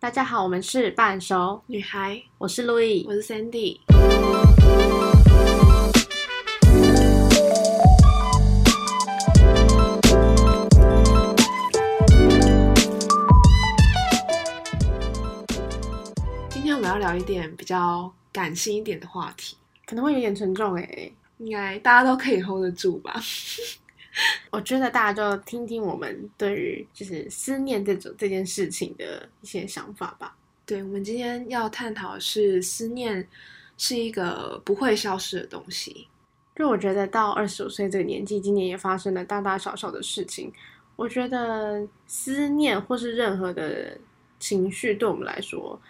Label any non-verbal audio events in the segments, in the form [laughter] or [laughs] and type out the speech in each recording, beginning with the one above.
大家好，我们是半熟。女孩，我是路易，我是 Sandy。今天我们要聊一点比较感性一点的话题，可能会有点沉重哎，应该大家都可以 hold 得住吧？[laughs] 我觉得大家就听听我们对于就是思念这种这件事情的一些想法吧。对，我们今天要探讨的是思念是一个不会消失的东西。就我觉得到二十五岁这个年纪，今年也发生了大大小小的事情。我觉得思念或是任何的情绪，对我们来说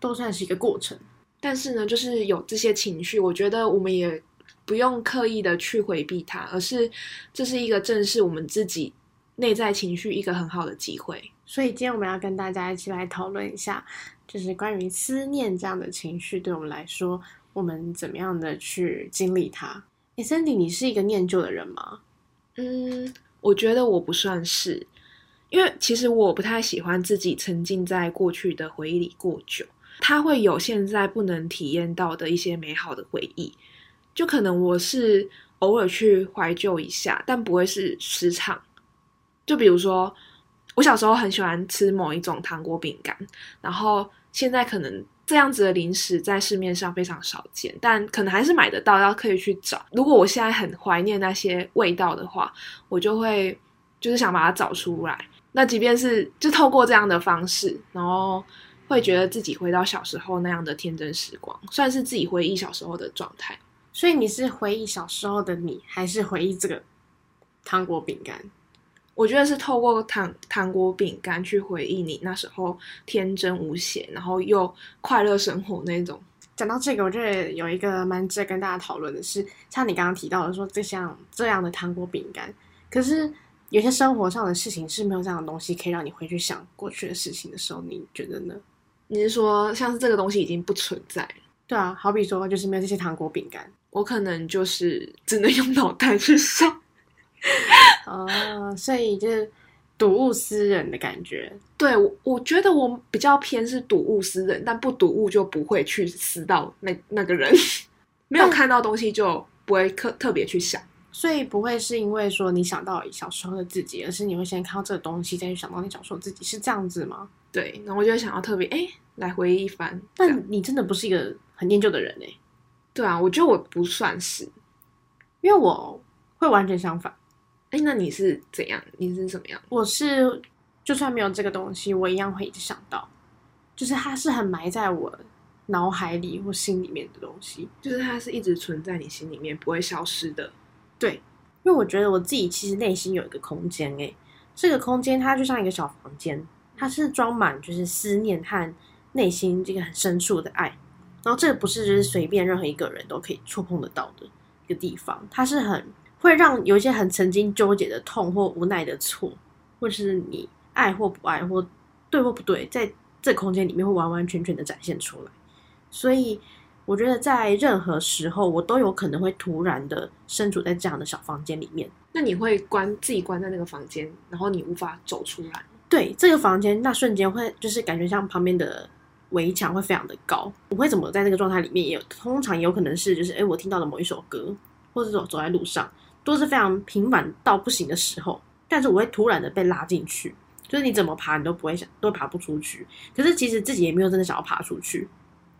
都算是一个过程。但是呢，就是有这些情绪，我觉得我们也不用刻意的去回避它，而是这是一个正视我们自己内在情绪一个很好的机会。所以今天我们要跟大家一起来讨论一下，就是关于思念这样的情绪，对我们来说，我们怎么样的去经历它？诶 c i n d y 你是一个念旧的人吗？嗯，我觉得我不算是，因为其实我不太喜欢自己沉浸在过去的回忆里过久，它会有现在不能体验到的一些美好的回忆。就可能我是偶尔去怀旧一下，但不会是时常。就比如说，我小时候很喜欢吃某一种糖果饼干，然后现在可能这样子的零食在市面上非常少见，但可能还是买得到，要刻意去找。如果我现在很怀念那些味道的话，我就会就是想把它找出来。那即便是就透过这样的方式，然后会觉得自己回到小时候那样的天真时光，算是自己回忆小时候的状态。所以你是回忆小时候的你，还是回忆这个糖果饼干？我觉得是透过糖糖果饼干去回忆你那时候天真无邪，然后又快乐生活那种。讲到这个，我觉得有一个蛮值得跟大家讨论的是，像你刚刚提到的说，这像这样的糖果饼干，可是有些生活上的事情是没有这样的东西可以让你回去想过去的事情的时候，你觉得呢？你是说像是这个东西已经不存在了？对啊，好比说就是没有这些糖果饼干，我可能就是只能用脑袋去想。[laughs] 哦，所以就是睹物思人的感觉。对，我我觉得我比较偏是睹物思人，但不睹物就不会去思到那那个人，没有看到东西就不会特特别去想。所以不会是因为说你想到小时候的自己，而是你会先看到这个东西，再去想到你小时候自己，是这样子吗？对，然后我就想要特别哎来回忆一番。但你真的不是一个很念旧的人哎。对啊，我觉得我不算是，因为我会完全相反。哎，那你是怎样？你是怎么样？我是就算没有这个东西，我一样会一直想到，就是它是很埋在我脑海里或心里面的东西，就是它是一直存在你心里面，不会消失的。对，因为我觉得我自己其实内心有一个空间，哎，这个空间它就像一个小房间，它是装满就是思念和内心这个很深处的爱，然后这个不是就是随便任何一个人都可以触碰得到的一个地方，它是很。会让有一些很曾经纠结的痛或无奈的错，或是你爱或不爱或对或不对，在这空间里面会完完全全的展现出来。所以我觉得在任何时候，我都有可能会突然的身处在这样的小房间里面。那你会关自己关在那个房间，然后你无法走出来？对，这个房间那瞬间会就是感觉像旁边的围墙会非常的高。我会怎么在那个状态里面？也有通常有可能是就是哎，我听到了某一首歌，或者走走在路上。都是非常平凡到不行的时候，但是我会突然的被拉进去，就是你怎么爬你都不会想，都爬不出去。可是其实自己也没有真的想要爬出去。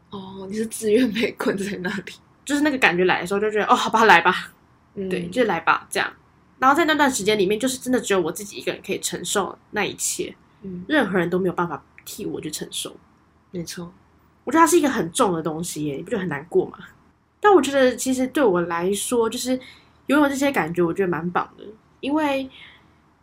哦，你是自愿被困在那里，[laughs] 就是那个感觉来的时候就觉得哦，好吧，来吧，对，就来吧，这样。然后在那段时间里面，就是真的只有我自己一个人可以承受那一切，嗯，任何人都没有办法替我去承受。没错，我觉得它是一个很重的东西耶，你不觉得很难过吗？但我觉得其实对我来说，就是。拥有这些感觉，我觉得蛮棒的，因为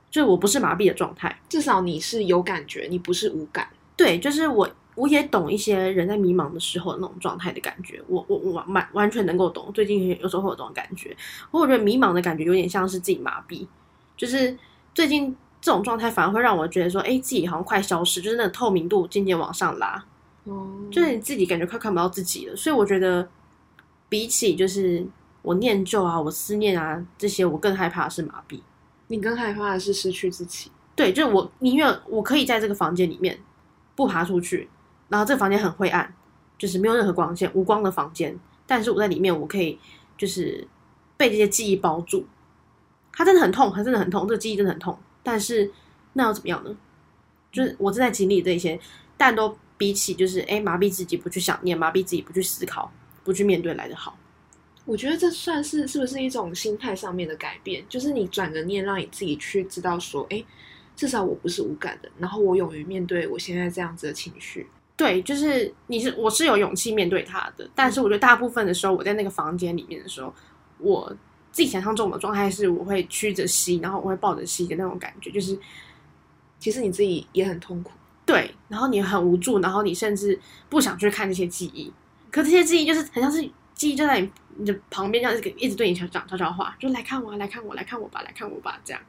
就我不是麻痹的状态，至少你是有感觉，你不是无感。对，就是我我也懂一些人在迷茫的时候那种状态的感觉，我我我完完全能够懂。最近有时候会有这种感觉，我觉得迷茫的感觉有点像是自己麻痹，就是最近这种状态反而会让我觉得说，哎，自己好像快消失，就是那个透明度渐渐往上拉，哦，就是你自己感觉快看不到自己了。所以我觉得比起就是。我念旧啊，我思念啊，这些我更害怕的是麻痹。你更害怕的是失去自己。对，就是我宁愿我可以在这个房间里面，不不爬出去，然后这个房间很灰暗，就是没有任何光线，无光的房间，但是我在里面，我可以就是被这些记忆包住。它真的很痛，它真的很痛，这个记忆真的很痛。但是那又怎么样呢？就是我正在经历这些，但都比起就是哎麻痹自己不去想念，麻痹自己不去思考，不去面对来的好。我觉得这算是是不是一种心态上面的改变？就是你转个念，让你自己去知道说，哎，至少我不是无感的，然后我勇于面对我现在这样子的情绪。对，就是你是我是有勇气面对他的，但是我觉得大部分的时候，我在那个房间里面的时候，我自己想象中的状态是我会屈着膝，然后我会抱着膝的那种感觉，就是其实你自己也很痛苦。对，然后你很无助，然后你甚至不想去看这些记忆，可这些记忆就是很像是记忆就在你的旁边，这样一直一直对你讲悄悄话，就来看我，来看我，来看我吧，来看我吧，这样。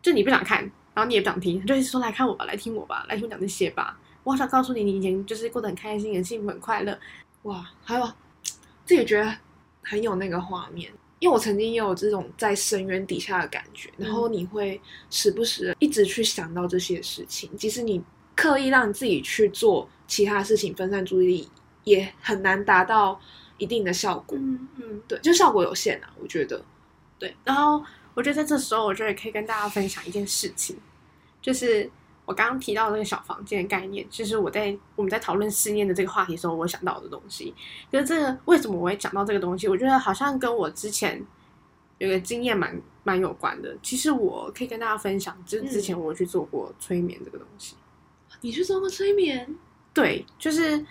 就你不想看，然后你也不想听，就一直说来看我吧，来听我吧，来听我讲这些吧。我好想告诉你，你以前就是过得很开心、很幸福、很快乐。哇，还有 [tsk] 自己觉得很有那个画面，因为我曾经也有这种在深渊底下的感觉，然后你会时不时一直去想到这些事情，即使你刻意让自己去做其他事情，分散注意力，也很难达到一定的效果。嗯嗯，对，就效果有限啊，我觉得。对。然后我觉得在这时候，我觉得也可以跟大家分享一件事情，就是。我刚刚提到那个小房间的概念，就是我在我们在讨论思念的这个话题的时候，我想到的东西。就是这个为什么我会讲到这个东西？我觉得好像跟我之前有个经验蛮蛮有关的。其实我可以跟大家分享，就是之前我去做过催眠这个东西。你去做过催眠？对，就是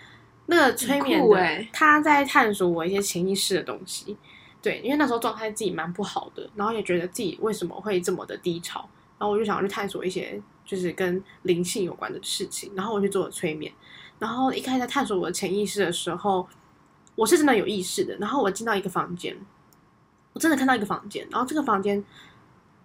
那个催眠的，他在探索我一些潜意识的东西。对，因为那时候状态自己蛮不好的，然后也觉得自己为什么会这么的低潮，然后我就想要去探索一些。就是跟灵性有关的事情，然后我去做了催眠，然后一开始在探索我的潜意识的时候，我是真的有意识的。然后我进到一个房间，我真的看到一个房间，然后这个房间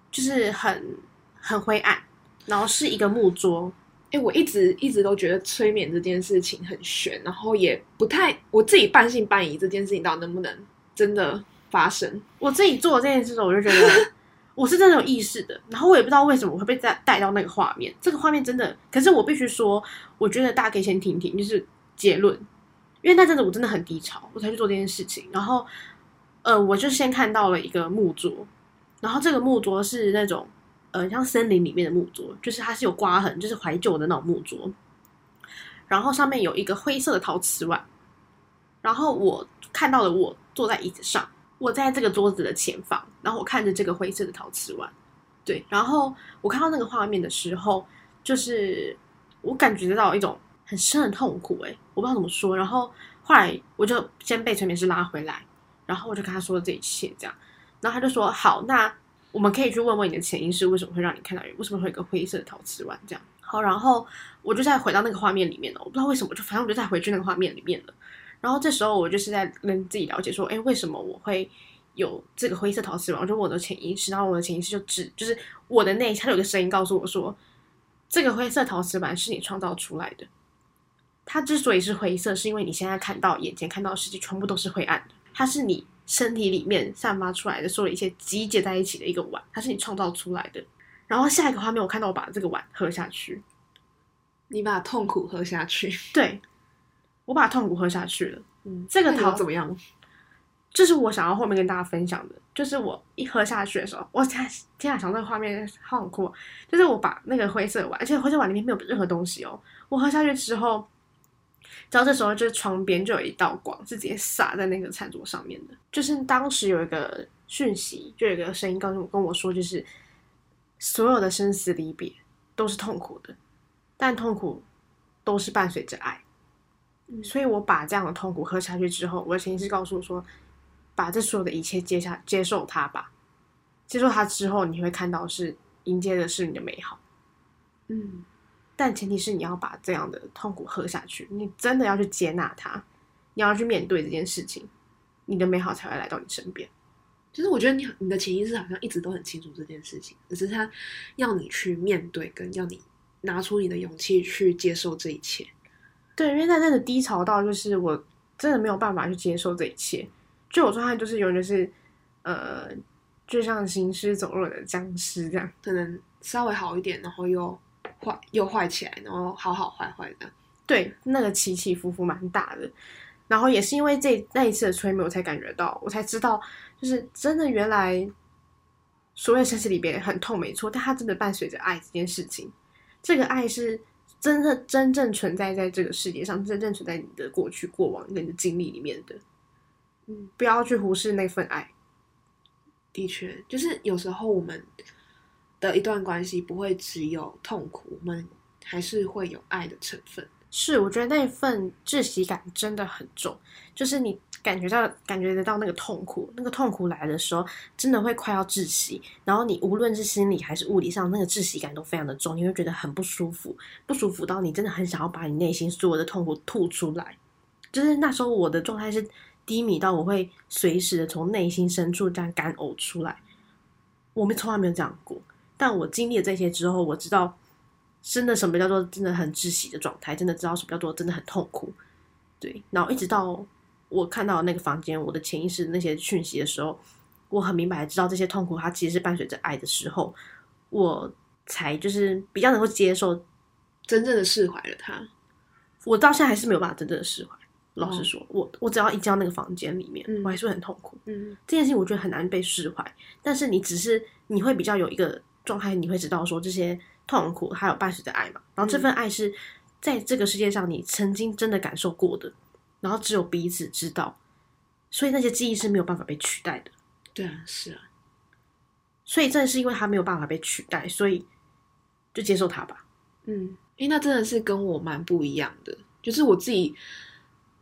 就是很很灰暗，然后是一个木桌。哎，我一直一直都觉得催眠这件事情很玄，然后也不太我自己半信半疑这件事情到底能不能真的发生。我自己做这件事的时候，我就觉得。我是真的有意识的，然后我也不知道为什么我会被带带到那个画面。这个画面真的，可是我必须说，我觉得大家可以先听听，就是结论，因为那阵子我真的很低潮，我才去做这件事情。然后，呃，我就先看到了一个木桌，然后这个木桌是那种呃像森林里面的木桌，就是它是有刮痕，就是怀旧的那种木桌，然后上面有一个灰色的陶瓷碗，然后我看到了我坐在椅子上。我在这个桌子的前方，然后我看着这个灰色的陶瓷碗，对，然后我看到那个画面的时候，就是我感觉得到一种很深的痛苦，哎，我不知道怎么说。然后后来我就先被催眠师拉回来，然后我就跟他说了这一切，这样，然后他就说好，那我们可以去问问你的潜意识为什么会让你看到，为什么会有一个灰色的陶瓷碗，这样。好，然后我就再回到那个画面里面了，我不知道为什么，就反正我就再回去那个画面里面了。然后这时候我就是在跟自己了解说，哎，为什么我会有这个灰色陶瓷碗？我就我的潜意识，然后我的潜意识就指，就是我的内，它有个声音告诉我说，这个灰色陶瓷碗是你创造出来的。它之所以是灰色，是因为你现在看到眼前看到的世界全部都是灰暗的。它是你身体里面散发出来的所有一切集结在一起的一个碗，它是你创造出来的。然后下一个画面，我看到我把这个碗喝下去，你把痛苦喝下去，对。我把痛苦喝下去了，嗯，这个桃怎么样？这是我想要后面跟大家分享的，就是我一喝下去的时候，我天，天啊，想这个画面好酷，就是我把那个灰色碗，而且灰色碗里面没有任何东西哦，我喝下去之后，然后这时候就是床边就有一道光，是直接洒在那个餐桌上面的，就是当时有一个讯息，就有一个声音告诉我跟我说，就是所有的生死离别都是痛苦的，但痛苦都是伴随着爱。所以，我把这样的痛苦喝下去之后，我的潜意识告诉我说：“把这所有的一切接下，接受它吧。接受它之后，你会看到是迎接的是你的美好。嗯，但前提是你要把这样的痛苦喝下去，你真的要去接纳它，你要去面对这件事情，你的美好才会来到你身边。其实我觉得你你的潜意识好像一直都很清楚这件事情，只是他要你去面对，跟要你拿出你的勇气去接受这一切。”对，因为在那个低潮到，就是我真的没有办法去接受这一切，就我状态就是有点是，呃，就像行尸走肉的僵尸这样，可能稍微好一点，然后又坏又坏起来，然后好好坏坏的。对，那个起起伏伏蛮大的。然后也是因为这那一次的催眠，我才感觉到，我才知道，就是真的原来所谓生死离别很痛，没错，但它真的伴随着爱这件事情。这个爱是真的真正存在在这个世界上，真正存在你的过去、过往跟、你的经历里面的。嗯，不要去忽视那份爱。的确，就是有时候我们的一段关系不会只有痛苦，我们还是会有爱的成分。是，我觉得那份窒息感真的很重，就是你感觉到、感觉得到那个痛苦，那个痛苦来的时候，真的会快要窒息。然后你无论是心理还是物理上，那个窒息感都非常的重，你会觉得很不舒服，不舒服到你真的很想要把你内心所有的痛苦吐出来。就是那时候我的状态是低迷到我会随时的从内心深处这样干呕出来。我们从来没有这样过，但我经历了这些之后，我知道。真的什么叫做真的很窒息的状态？真的知道什么叫做真的很痛苦？对，然后一直到我看到那个房间，我的潜意识那些讯息的时候，我很明白知道这些痛苦它其实是伴随着爱的时候，我才就是比较能够接受，真正的释怀了它。我到现在还是没有办法真正的释怀。老实说，我我只要一进到那个房间里面，我还是会很痛苦。嗯，这件事情我觉得很难被释怀。但是你只是你会比较有一个状态，你会知道说这些。痛苦还有伴随的爱嘛，然后这份爱是在这个世界上你曾经真的感受过的，然后只有彼此知道，所以那些记忆是没有办法被取代的。对啊，是啊，所以正是因为它没有办法被取代，所以就接受它吧。嗯，因为那真的是跟我蛮不一样的，就是我自己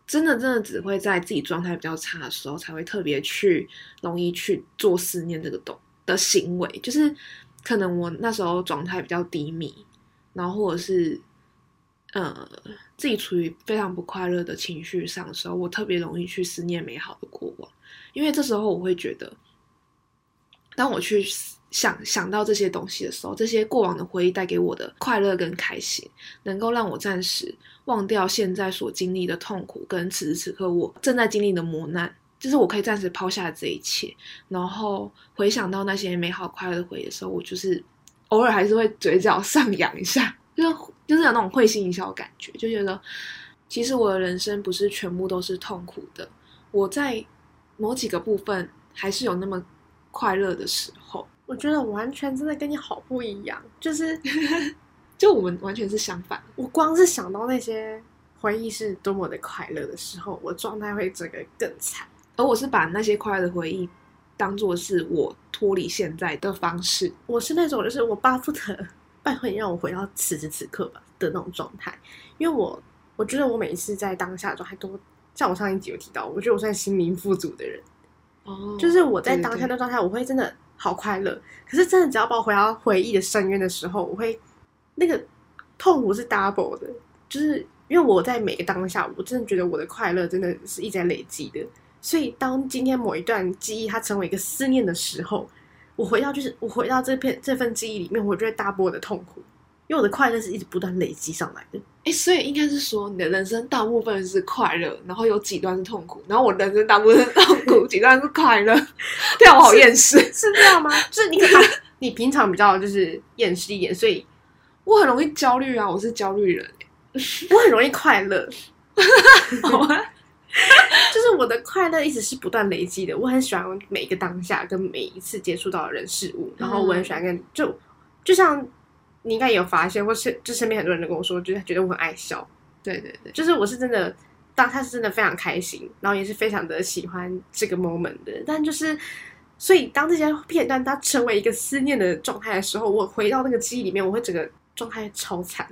真的真的只会在自己状态比较差的时候，才会特别去容易去做思念这个动的行为，就是。可能我那时候状态比较低迷，然后或者是呃自己处于非常不快乐的情绪上的时候，我特别容易去思念美好的过往，因为这时候我会觉得，当我去想想到这些东西的时候，这些过往的回忆带给我的快乐跟开心，能够让我暂时忘掉现在所经历的痛苦，跟此时此刻我正在经历的磨难。就是我可以暂时抛下这一切，然后回想到那些美好快乐的回忆的时候，我就是偶尔还是会嘴角上扬一下，就是就是有那种会心一笑的感觉，就觉得其实我的人生不是全部都是痛苦的，我在某几个部分还是有那么快乐的时候。我觉得完全真的跟你好不一样，就是 [laughs] 就我们完全是相反。我光是想到那些回忆是多么的快乐的时候，我状态会整个更惨。而我是把那些快乐的回忆当做是我脱离现在的方式。我是那种就是我巴不得拜托你让我回到此时此刻吧的那种状态，因为我我觉得我每一次在当下的状态都像我上一集有提到，我觉得我算心灵富足的人。哦，就是我在当下的状态，我会真的好快乐。可是真的只要把我回到回忆的深渊的时候，我会那个痛苦是 double 的，就是因为我在每个当下，我真的觉得我的快乐真的是一直在累积的。所以，当今天某一段记忆它成为一个思念的时候，我回到就是我回到这片这份记忆里面，我就会大波的痛苦，因为我的快乐是一直不断累积上来的。哎，所以应该是说，你的人生大部分是快乐，然后有几段是痛苦，然后我人生大部分是痛苦，[laughs] 几段是快乐。这样我好厌世，是这样吗？就是你，你平常比较就是厌世一点，所以我很容易焦虑啊，我是焦虑人，我很容易快乐。[laughs] [laughs] 就是我的快乐一直是不断累积的，我很喜欢每一个当下跟每一次接触到的人事物，然后我很喜欢跟就就像你应该也有发现，或是就身边很多人都跟我说，就是觉得我很爱笑，对对对，就是我是真的当他是真的非常开心，然后也是非常的喜欢这个 moment 的，但就是所以当这些片段它成为一个思念的状态的时候，我回到那个记忆里面，我会整个状态超惨，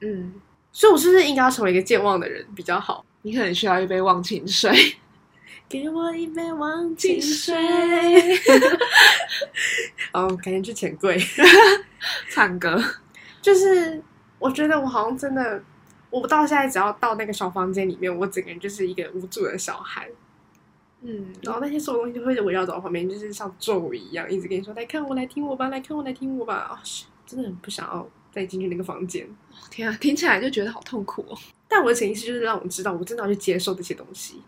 嗯，所以我是不是应该要成为一个健忘的人比较好？你可能需要一杯忘情水，[laughs] 给我一杯忘情水。[laughs] 哦，赶紧去钱柜 [laughs] 唱歌。就是我觉得我好像真的，我到现在只要到那个小房间里面，我整个人就是一个无助的小孩。嗯，然后那些所有东西都会围绕在我旁边，就是像咒语一样，一直跟你说：“来看我，来听我吧，来看我，来听我吧。”啊，真的很不想要再进去那个房间。天啊，听起来就觉得好痛苦哦。但我的潜意识就是让我知道，我真的要去接受这些东西，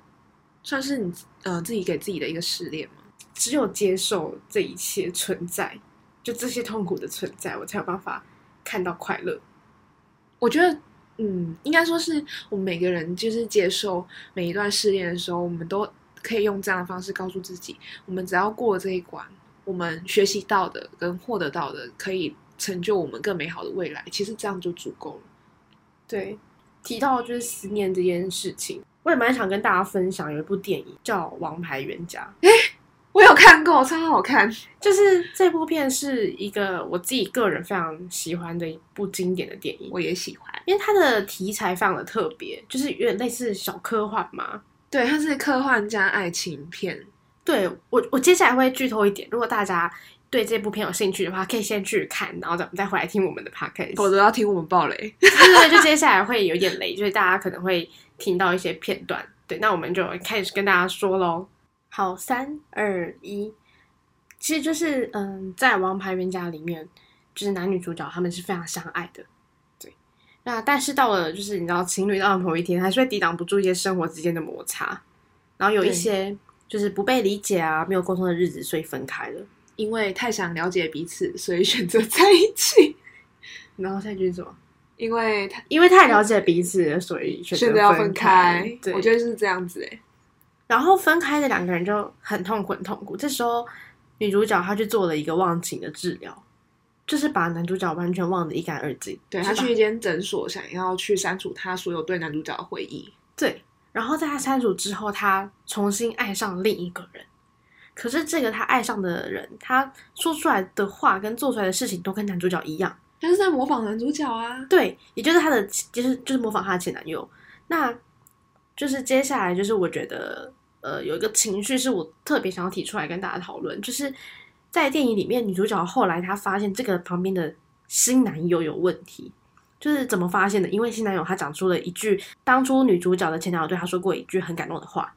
算是你呃自己给自己的一个试炼吗？只有接受这一切存在，就这些痛苦的存在，我才有办法看到快乐。我觉得，嗯，应该说是我们每个人就是接受每一段试炼的时候，我们都可以用这样的方式告诉自己，我们只要过了这一关，我们学习到的跟获得到的，可以成就我们更美好的未来。其实这样就足够了。对，提到就是思念这件事情，我也蛮想跟大家分享有一部电影叫《王牌冤家》。我有看过，超好看。就是这部片是一个我自己个人非常喜欢的一部经典的电影，我也喜欢，因为它的题材非常的特别，就是有点类似小科幻嘛。对，它是科幻加爱情片。对我，我接下来会剧透一点，如果大家对这部片有兴趣的话，可以先去看，然后再再回来听我们的 podcast。否则要听我们爆雷。[laughs] 对对，就接下来会有点雷，就是大家可能会听到一些片段。对，那我们就开始跟大家说喽。好，三二一，其实就是嗯，在《王牌冤家》里面，就是男女主角他们是非常相爱的，对。那但是到了就是你知道，情侣到了某一天，还是会抵挡不住一些生活之间的摩擦，然后有一些就是不被理解啊，没有沟通的日子，所以分开了。因为太想了解彼此，所以选择在一起。然后下一句是什么？因为太因为太了解彼此，所以选择要分开。对，我觉得是这样子哎。然后分开的两个人就很痛苦，很痛苦。这时候女主角她去做了一个忘情的治疗，就是把男主角完全忘得一干二净。对她去一间诊所，想要去删除她所有对男主角的回忆。对，然后在她删除之后，她重新爱上另一个人。可是这个她爱上的人，他说出来的话跟做出来的事情都跟男主角一样，他是在模仿男主角啊。对，也就是他的，就是就是模仿他的前男友。那就是接下来就是我觉得。呃，有一个情绪是我特别想要提出来跟大家讨论，就是在电影里面，女主角后来她发现这个旁边的新男友有问题，就是怎么发现的？因为新男友他讲出了一句当初女主角的前男友对她说过一句很感动的话，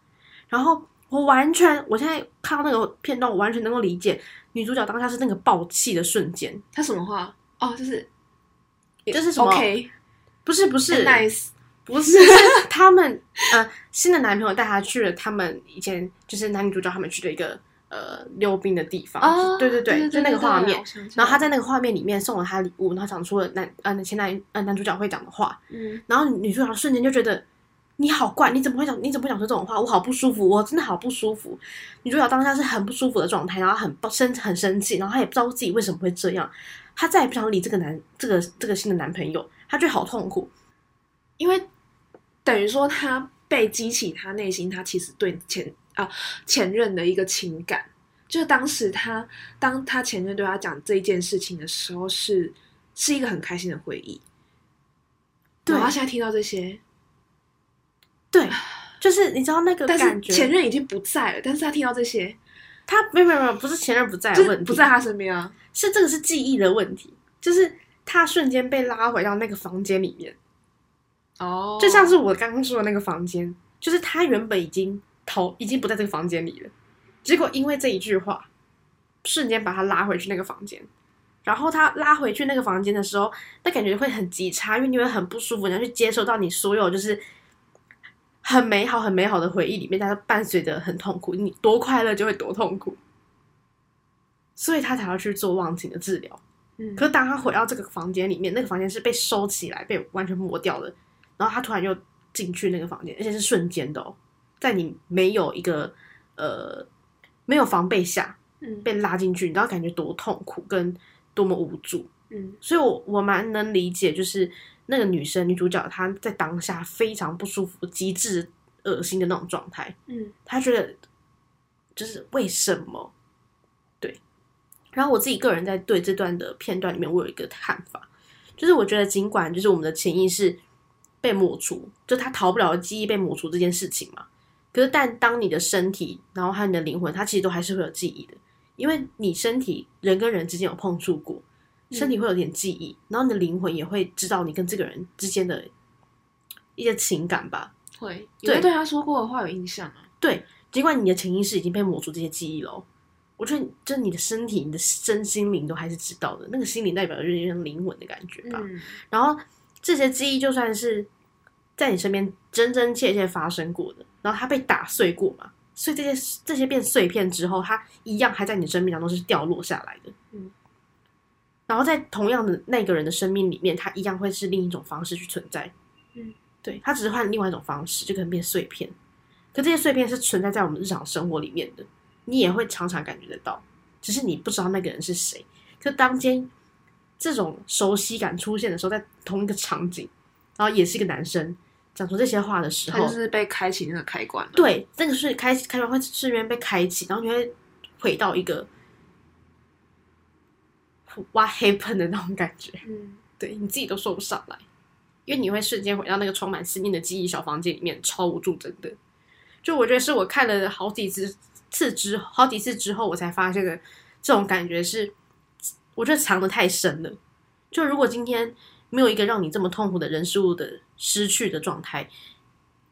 然后我完全，我现在看到那个片段，我完全能够理解女主角当下是那个爆气的瞬间。她什么话？哦，就是就是什么？不是不是，nice。不是，[laughs] 他们呃新的男朋友带她去了他们以前就是男女主角他们去的一个呃溜冰的地方，对对对，就那个画面。然后他在那个画面里面送了她礼物，然后讲出了男呃前男呃男主角会讲的话。嗯，然后女主角瞬间就觉得你好怪，你怎么会讲？你怎么会讲出这种话？我好不舒服，我真的好不舒服。女主角当下是很不舒服的状态，然后很生很生气，然后她也不知道自己为什么会这样，她再也不想理这个男这个这个新的男朋友，她觉得好痛苦，因为。等于说，他被激起他内心，他其实对前啊前任的一个情感，就是当时他当他前任对他讲这一件事情的时候，是是一个很开心的回忆。对，然后现在听到这些，对，就是你知道那个感觉，前任已经不在了，但是他听到这些，他没有没有没有，不是前任不在的问题，不在他身边啊，是这个是记忆的问题，就是他瞬间被拉回到那个房间里面。哦，就像是我刚刚说的那个房间，就是他原本已经逃，已经不在这个房间里了，结果因为这一句话，瞬间把他拉回去那个房间，然后他拉回去那个房间的时候，那感觉会很极差，因为你会很不舒服，你要去接受到你所有就是很美好、很美好的回忆里面，但是伴随着很痛苦，你多快乐就会多痛苦，所以他才要去做忘情的治疗。嗯，可是当他回到这个房间里面，那个房间是被收起来、被完全抹掉的。然后他突然又进去那个房间，而且是瞬间的哦，在你没有一个呃没有防备下，嗯，被拉进去，你知道感觉多痛苦跟多么无助，嗯，所以我我蛮能理解，就是那个女生女主角她在当下非常不舒服、极致恶心的那种状态，嗯，她觉得就是为什么？对，然后我自己个人在对这段的片段里面，我有一个看法，就是我觉得尽管就是我们的潜意识。被抹除，就他逃不了的记忆被抹除这件事情嘛。可是，但当你的身体，然后和你的灵魂，它其实都还是会有记忆的，因为你身体人跟人之间有碰触过，身体会有点记忆，然后你的灵魂也会知道你跟这个人之间的一些情感吧。会，对对他说过的话有印象啊。对，尽管你的潜意识已经被抹除这些记忆了，我觉得，就你的身体、你的身心灵都还是知道的。那个心灵代表的就是灵魂的感觉吧。然后。这些记忆就算是在你身边真真切切发生过的，然后它被打碎过嘛，所以这些这些变碎片之后，它一样还在你生命当中是掉落下来的。嗯，然后在同样的那个人的生命里面，他一样会是另一种方式去存在。嗯，对，他只是换另外一种方式，就可能变碎片。可这些碎片是存在在我们日常生活里面的，你也会常常感觉得到，只是你不知道那个人是谁。可当间这种熟悉感出现的时候，在同一个场景，然后也是一个男生讲出这些话的时候，他就是被开启那个开关了。对，那个是开开关会瞬间被开启，然后你会回到一个 what happened 的那种感觉，嗯，对你自己都说不上来，因为你会瞬间回到那个充满思念的记忆小房间里面，超无助，真的。就我觉得是我看了好几次次之好几次之后，我才发现的这种感觉是，我觉得藏的太深了。就如果今天没有一个让你这么痛苦的人事物的失去的状态，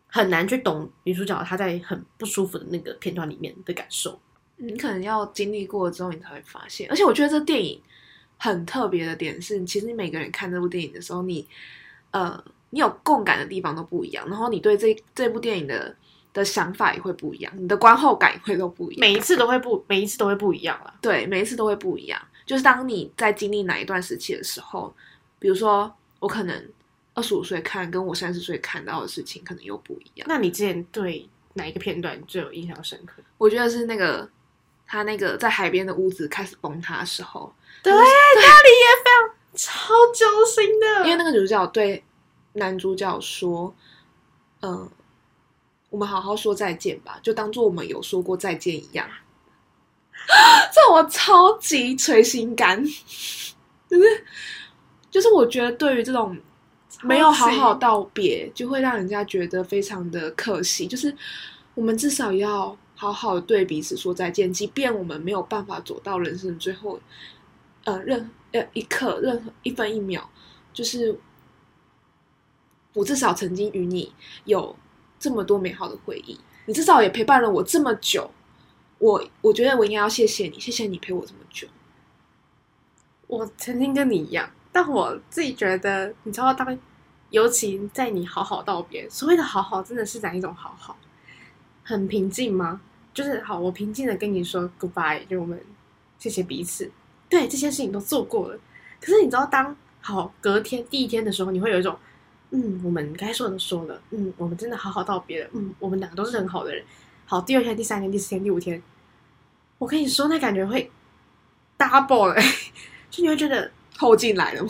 很难去懂女主角她在很不舒服的那个片段里面的感受。你可能要经历过之后，你才会发现。而且我觉得这电影很特别的点是，其实你每个人看这部电影的时候，你呃，你有共感的地方都不一样，然后你对这这部电影的的想法也会不一样，你的观后感也会都不一样。每一次都会不，每一次都会不一样了。对，每一次都会不一样。就是当你在经历哪一段时期的时候，比如说我可能二十五岁看，跟我三十岁看到的事情可能又不一样。那你之前对哪一个片段最有印象深刻？我觉得是那个他那个在海边的屋子开始崩塌的时候，对，那里也非常超揪心的，因为那个女主角对男主角说：“嗯、我们好好说再见吧，就当做我们有说过再见一样。[gasps] ”这我超级捶心肝，就是就是我觉得对于这种没有好好道别，就会让人家觉得非常的可惜。就是我们至少要好好地对彼此说再见，即便我们没有办法走到人生的最后，呃，任呃一刻、任何一分一秒，就是我至少曾经与你有这么多美好的回忆，你至少也陪伴了我这么久。我我觉得我应该要谢谢你，谢谢你陪我这么久。我曾经跟你一样，但我自己觉得，你知道，当尤其在你好好道别，所谓的好好，真的是哪一种好好？很平静吗？就是好，我平静的跟你说 goodbye，就我们谢谢彼此。对，这些事情都做过了。可是你知道，当好隔天第一天的时候，你会有一种，嗯，我们该说的都说了，嗯，我们真的好好道别了，嗯，我们两个都是很好的人。好，第二天、第三天、第四天、第五天，我跟你说，那感觉会 double 了、[laughs] 就你会觉得后进来了，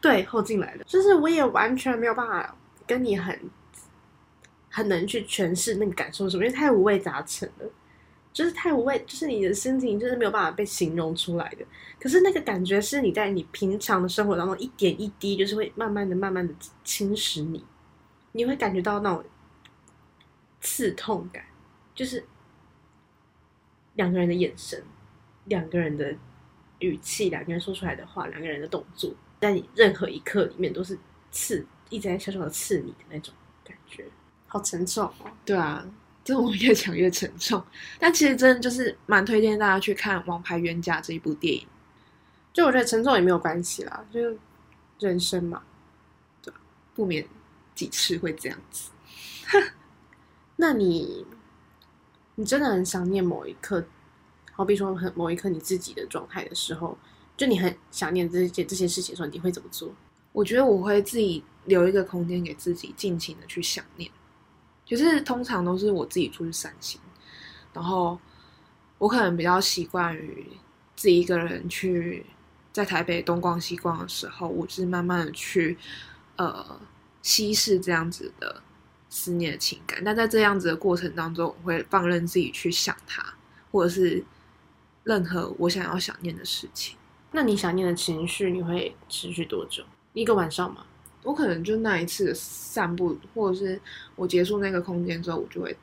对后进来了，就是我也完全没有办法跟你很很能去诠释那个感受什么，因为太五味杂陈了，就是太无味，就是你的心情就是没有办法被形容出来的。可是那个感觉是你在你平常的生活当中一点一滴，就是会慢慢的、慢慢的侵蚀你，你会感觉到那种刺痛感，就是两个人的眼神，两个人的语气，两个人说出来的话，两个人的动作，在你任何一刻里面都是刺，一直在小小的刺你的那种感觉，好沉重哦。对啊，这我越讲越沉重。但其实真的就是蛮推荐大家去看《王牌冤家》这一部电影。就我觉得沉重也没有关系啦，就人生嘛。对吧不免几次会这样子。[laughs] 那你，你真的很想念某一刻，好比说很某一刻你自己的状态的时候，就你很想念这些这些事情的时候，你会怎么做？我觉得我会自己留一个空间给自己，尽情的去想念。可是通常都是我自己出去散心，然后我可能比较习惯于自己一个人去在台北东逛西逛的时候，我是慢慢的去呃稀释这样子的思念的情感。但在这样子的过程当中，我会放任自己去想他，或者是任何我想要想念的事情。那你想念的情绪，你会持续多久？一个晚上吗？我可能就那一次的散步，或者是我结束那个空间之后，我就会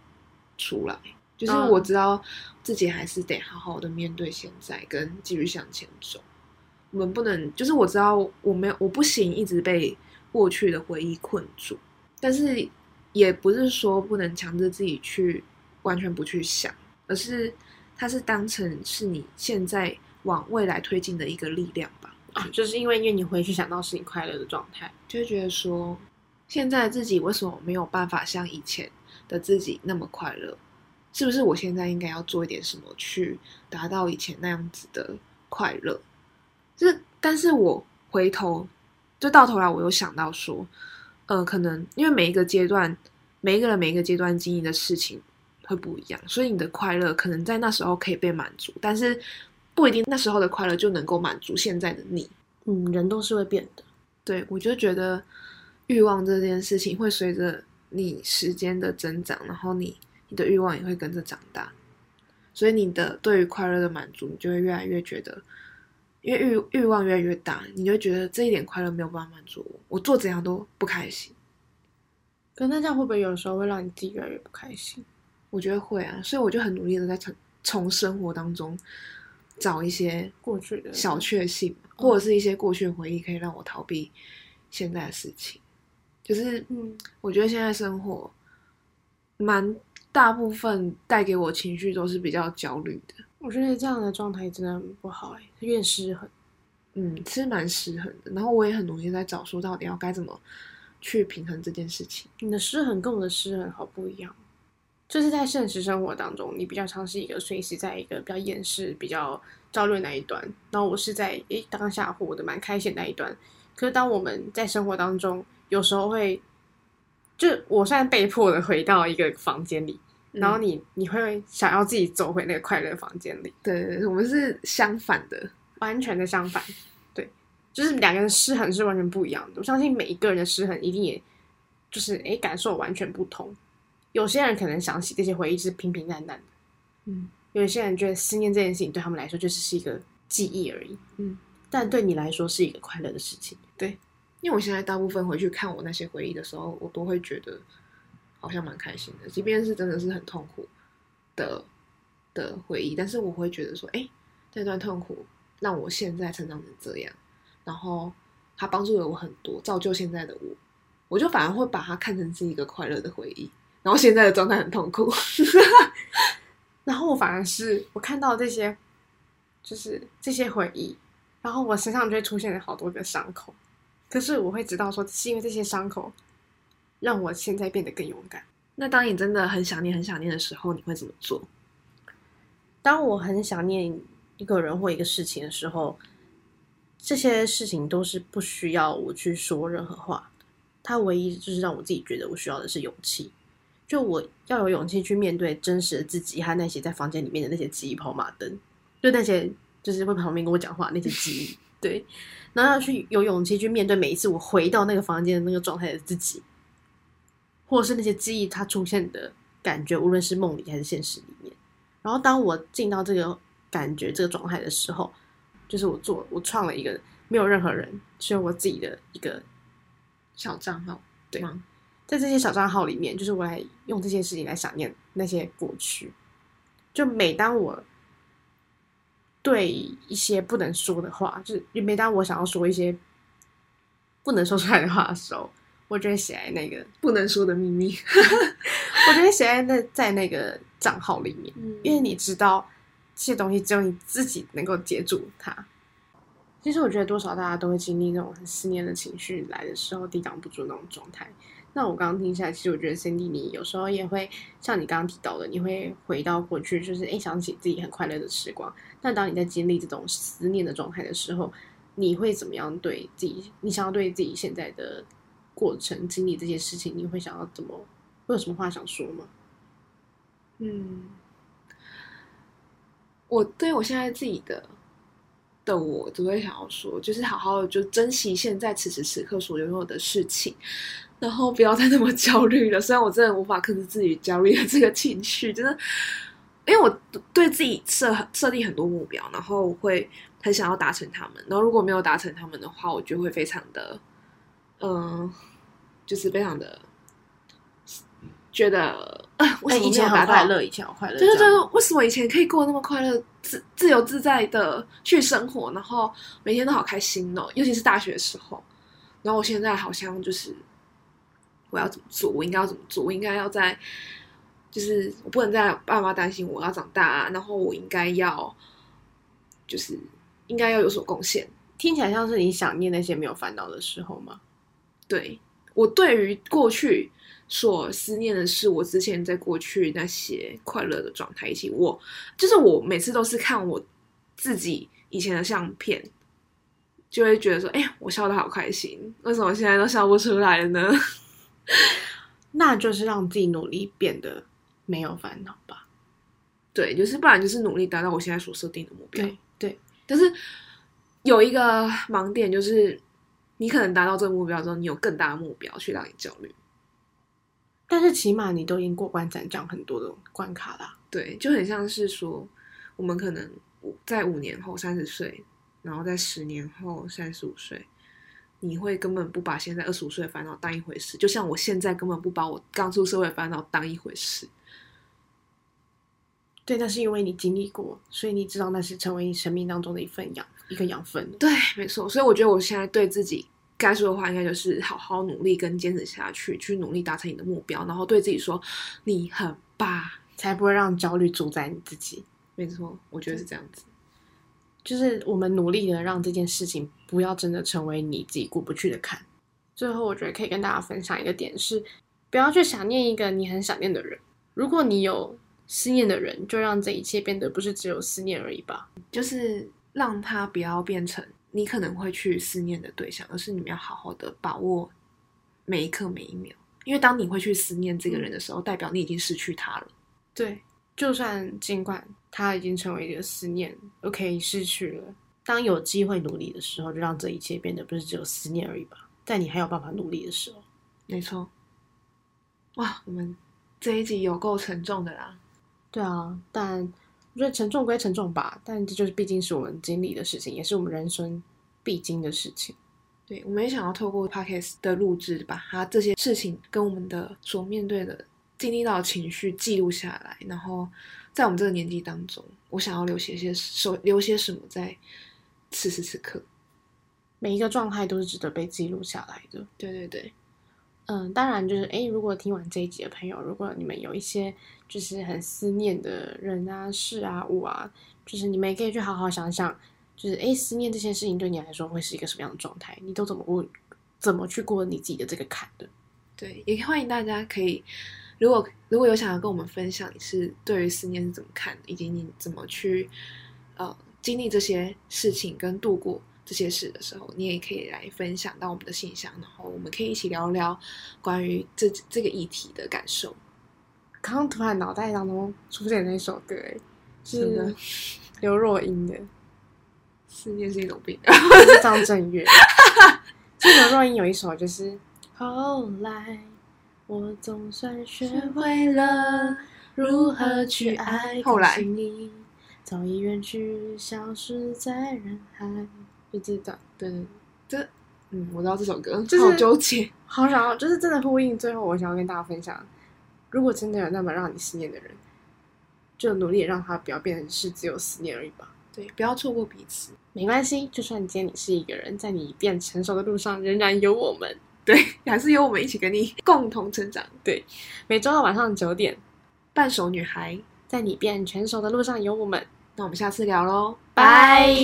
出来。就是嗯我知道自己还是得好好的面对现在，跟继续向前走。我们不能，就是我知道我没有，我不行，一直被过去的回忆困住。但是也不是说不能强制自己去完全不去想，而是它是当成是你现在往未来推进的一个力量吧。啊，就是因为因为你回去想到是你快乐的状态，就会觉得说，现在自己为什么没有办法像以前的自己那么快乐？是不是我现在应该要做一点什么去达到以前那样子的快乐？就是，但是我回头就到头来，我又想到说，呃，可能因为每一个阶段，每一个人每一个阶段经历的事情会不一样，所以你的快乐可能在那时候可以被满足，但是不一定那时候的快乐就能够满足现在的你。嗯，人都是会变的。对我就觉得欲望这件事情会随着你时间的增长，然后你你的欲望也会跟着长大，所以你的对于快乐的满足，你就会越来越觉得，因为欲欲望越来越大，你就会觉得这一点快乐没有办法满足我，我做怎样都不开心。可那这样会不会有时候会让你自己越来越不开心？我觉得会啊，所以我就很努力的在从从生活当中找一些过去的小确幸，或者是一些过去的回忆，可以让我逃避现在的事情。就是嗯，我觉得现在生活蛮大部分带给我情绪都是比较焦虑的，我觉得这样的状态真的很不好哎、有点失衡。嗯，是蛮失衡的。然后我也很努力在找说到底要该怎么去平衡这件事情。你的失衡跟我的失衡好不一样，就是在现实生活当中，你比较常是一个随时在一个比较厌世、比较焦虑的那一端，然后我是在诶当下活得蛮开心的那一端。可是当我们在生活当中，有时候会，就我现在被迫的回到一个房间里，然后嗯你你会想要自己走回那个快乐房间里，对对对，我们是相反的。完全的相反，对，就是两个人失衡是完全不一样的。我相信每一个人的失衡一定也就是诶感受完全不同。有些人可能想起这些回忆是平平淡淡的，嗯。有些人觉得思念这件事情对他们来说就是是一个记忆而已，嗯，但对你来说是一个快乐的事情。对，因为我现在大部分回去看我那些回忆的时候，我都会觉得好像蛮开心的，即便是真的是很痛苦的的回忆，但是我会觉得说，哎，这段痛苦让我现在成长成这样，然后它帮助了我很多，造就现在的我，我就反而会把它看成是一个快乐的回忆，然后现在的状态很痛苦，[laughs] 然后我反而是我看到这些，就是这些回忆，然后我身上就会出现了好多个伤口，可是我会知道说，是因为这些伤口让我现在变得更勇敢。那当你真的很想念、很想念的时候，你会怎么做？当我很想念一个人或一个事情的时候，这些事情都是不需要我去说任何话的。它唯一就是让我自己觉得我需要的是勇气，就我要有勇气去面对真实的自己和那些在房间里面的那些记忆跑马灯，就那些就是会旁边跟我讲话那些记忆，[laughs] 对，然后要去有勇气去面对每一次我回到那个房间的那个状态的自己，或者是那些记忆它出现的感觉，无论是梦里还是现实里面。然后当我进到这个感觉、这个状态的时候，就是我做我创了一个没有任何人，只有我自己的一个，小账号对吗？在这些小账号里面，就是我来用这些事情来想念那些过去。就每当我对一些不能说的话，就是每当我想要说一些不能说出来的话的时候，我就会写在那个，不能说的秘密。[laughs] 我就会写在那在那个账号里面。嗯因为你知道这些东西只有你自己能够接住它。其实我觉得多少大家都会经历那种很思念的情绪来的时候，抵挡不住那种状态。那我刚刚听下来，其实我觉得 Cindy 你有时候也会像你刚刚提到的，你会回到过去，就是诶想起自己很快乐的时光。但当你在经历这种思念的状态的时候，你会怎么样对自己？你想要对自己现在的过程经历这些事情，你会想要怎么？会有什么话想说吗？嗯，我对我现在自己的的我，只会想要说，就是好好就珍惜现在此时此刻所拥有的事情，然后不要再那么焦虑了。虽然我真的无法克制自己焦虑的这个情绪，真的，因为我对自己设设定很多目标，然后会很想要达成他们，然后如果没有达成他们的话，我就会非常的，嗯、就是非常的觉得，呃，为什么以前没有达到好快乐，以前好快乐。对对对，为什么以前可以过那么快乐、自自由自在的去生活，然后每天都好开心哦？尤其是大学的时候，然后我现在好像就是我要怎么做，我应该要怎么做，我应该要在，就是我不能再让爸妈担心我要长大啊，然后我应该要就是应该要有所贡献。听起来像是你想念那些没有烦恼的时候吗？对我对于过去所思念的是我之前在过去那些快乐的状态，以及我就是我每次都是看我自己以前的相片，就会觉得说，哎呀，我笑得好开心，为什么现在都笑不出来了呢？[laughs] 那就是让自己努力变得没有烦恼吧。对，就是不然就是努力达到我现在所设定的目标。对对，但是有一个盲点就是，你可能达到这个目标之后，你有更大的目标去让你焦虑。但是起码你都已经过关斩将很多的关卡啦。对，就很像是说，我们可能在五年后三十岁，然后在十年后三十五岁，你会根本不把现在二十五岁的烦恼当一回事，就像我现在根本不把我刚出社会的烦恼当一回事。对，那是因为你经历过，所以你知道那是成为你生命当中的一份养一个养分。对，没错。所以我觉得我现在对自己该说的话，应该就是好好努力跟坚持下去，去努力达成你的目标，然后对自己说你很棒。才不会让焦虑主宰你自己。没错，我觉得是这样子。就是我们努力的让这件事情不要真的成为你自己过不去的坎。最后，我觉得可以跟大家分享一个点是，不要去想念一个你很想念的人。如果你有思念的人，就让这一切变得不是只有思念而已吧。就是让他不要变成你可能会去思念的对象，而是你们要好好的把握每一刻每一秒。因为当你会去思念这个人的时候，代表你已经失去他了。对，就算尽管他已经成为一个思念，OK，失去了。当有机会努力的时候，就让这一切变得不是只有思念而已吧。在你还有办法努力的时候，没错。哇，我们这一集有够沉重的啦。对啊，但我觉得沉重归沉重吧，但这就是毕竟是我们经历的事情，也是我们人生必经的事情。对，我们也想要透过 podcast 的录制，把它这些事情跟我们的所面对的、经历到的情绪记录下来，然后在我们这个年纪当中，我想要留些些手留些什么在此时此刻。每一个状态都是值得被记录下来的。对对对，嗯，当然就是，诶，如果听完这一集的朋友，如果你们有一些就是很思念的人啊、事啊、物啊，就是你们也可以去好好想想，就是诶，思念这些事情对你来说会是一个什么样的状态？你都怎么过，怎么去过你自己的这个坎的？对，也欢迎大家可以，如果如果有想要跟我们分享你是对于思念是怎么看的，以及你怎么去呃经历这些事情跟度过这些事的时候，你也可以来分享到我们的信箱，然后我们可以一起聊聊关于这这个议题的感受。刚刚突然脑袋当中出现那首歌，诶，什么是 [laughs] 刘若英的，思念是一种病，[laughs] 是张震岳。这刘若英有一首就是 [laughs] 后来我总算学会了如何去爱，后来你早已远去，消失在人海。就这段，对对，这嗯，我知道这首歌，就是好纠结。好想要，就是真的呼应。最后，我想要跟大家分享，如果真的有那么让你思念的人，就努力地让他不要变成是只有思念而已吧。对，不要错过彼此。没关系，就算今天你是一个人，在你变成熟的路上，仍然有我们。对，还是有我们一起跟你 [laughs] 共同成长。每周二晚上九点，半熟女孩，在你变成熟的路上有我们。那我们下次聊喽，拜。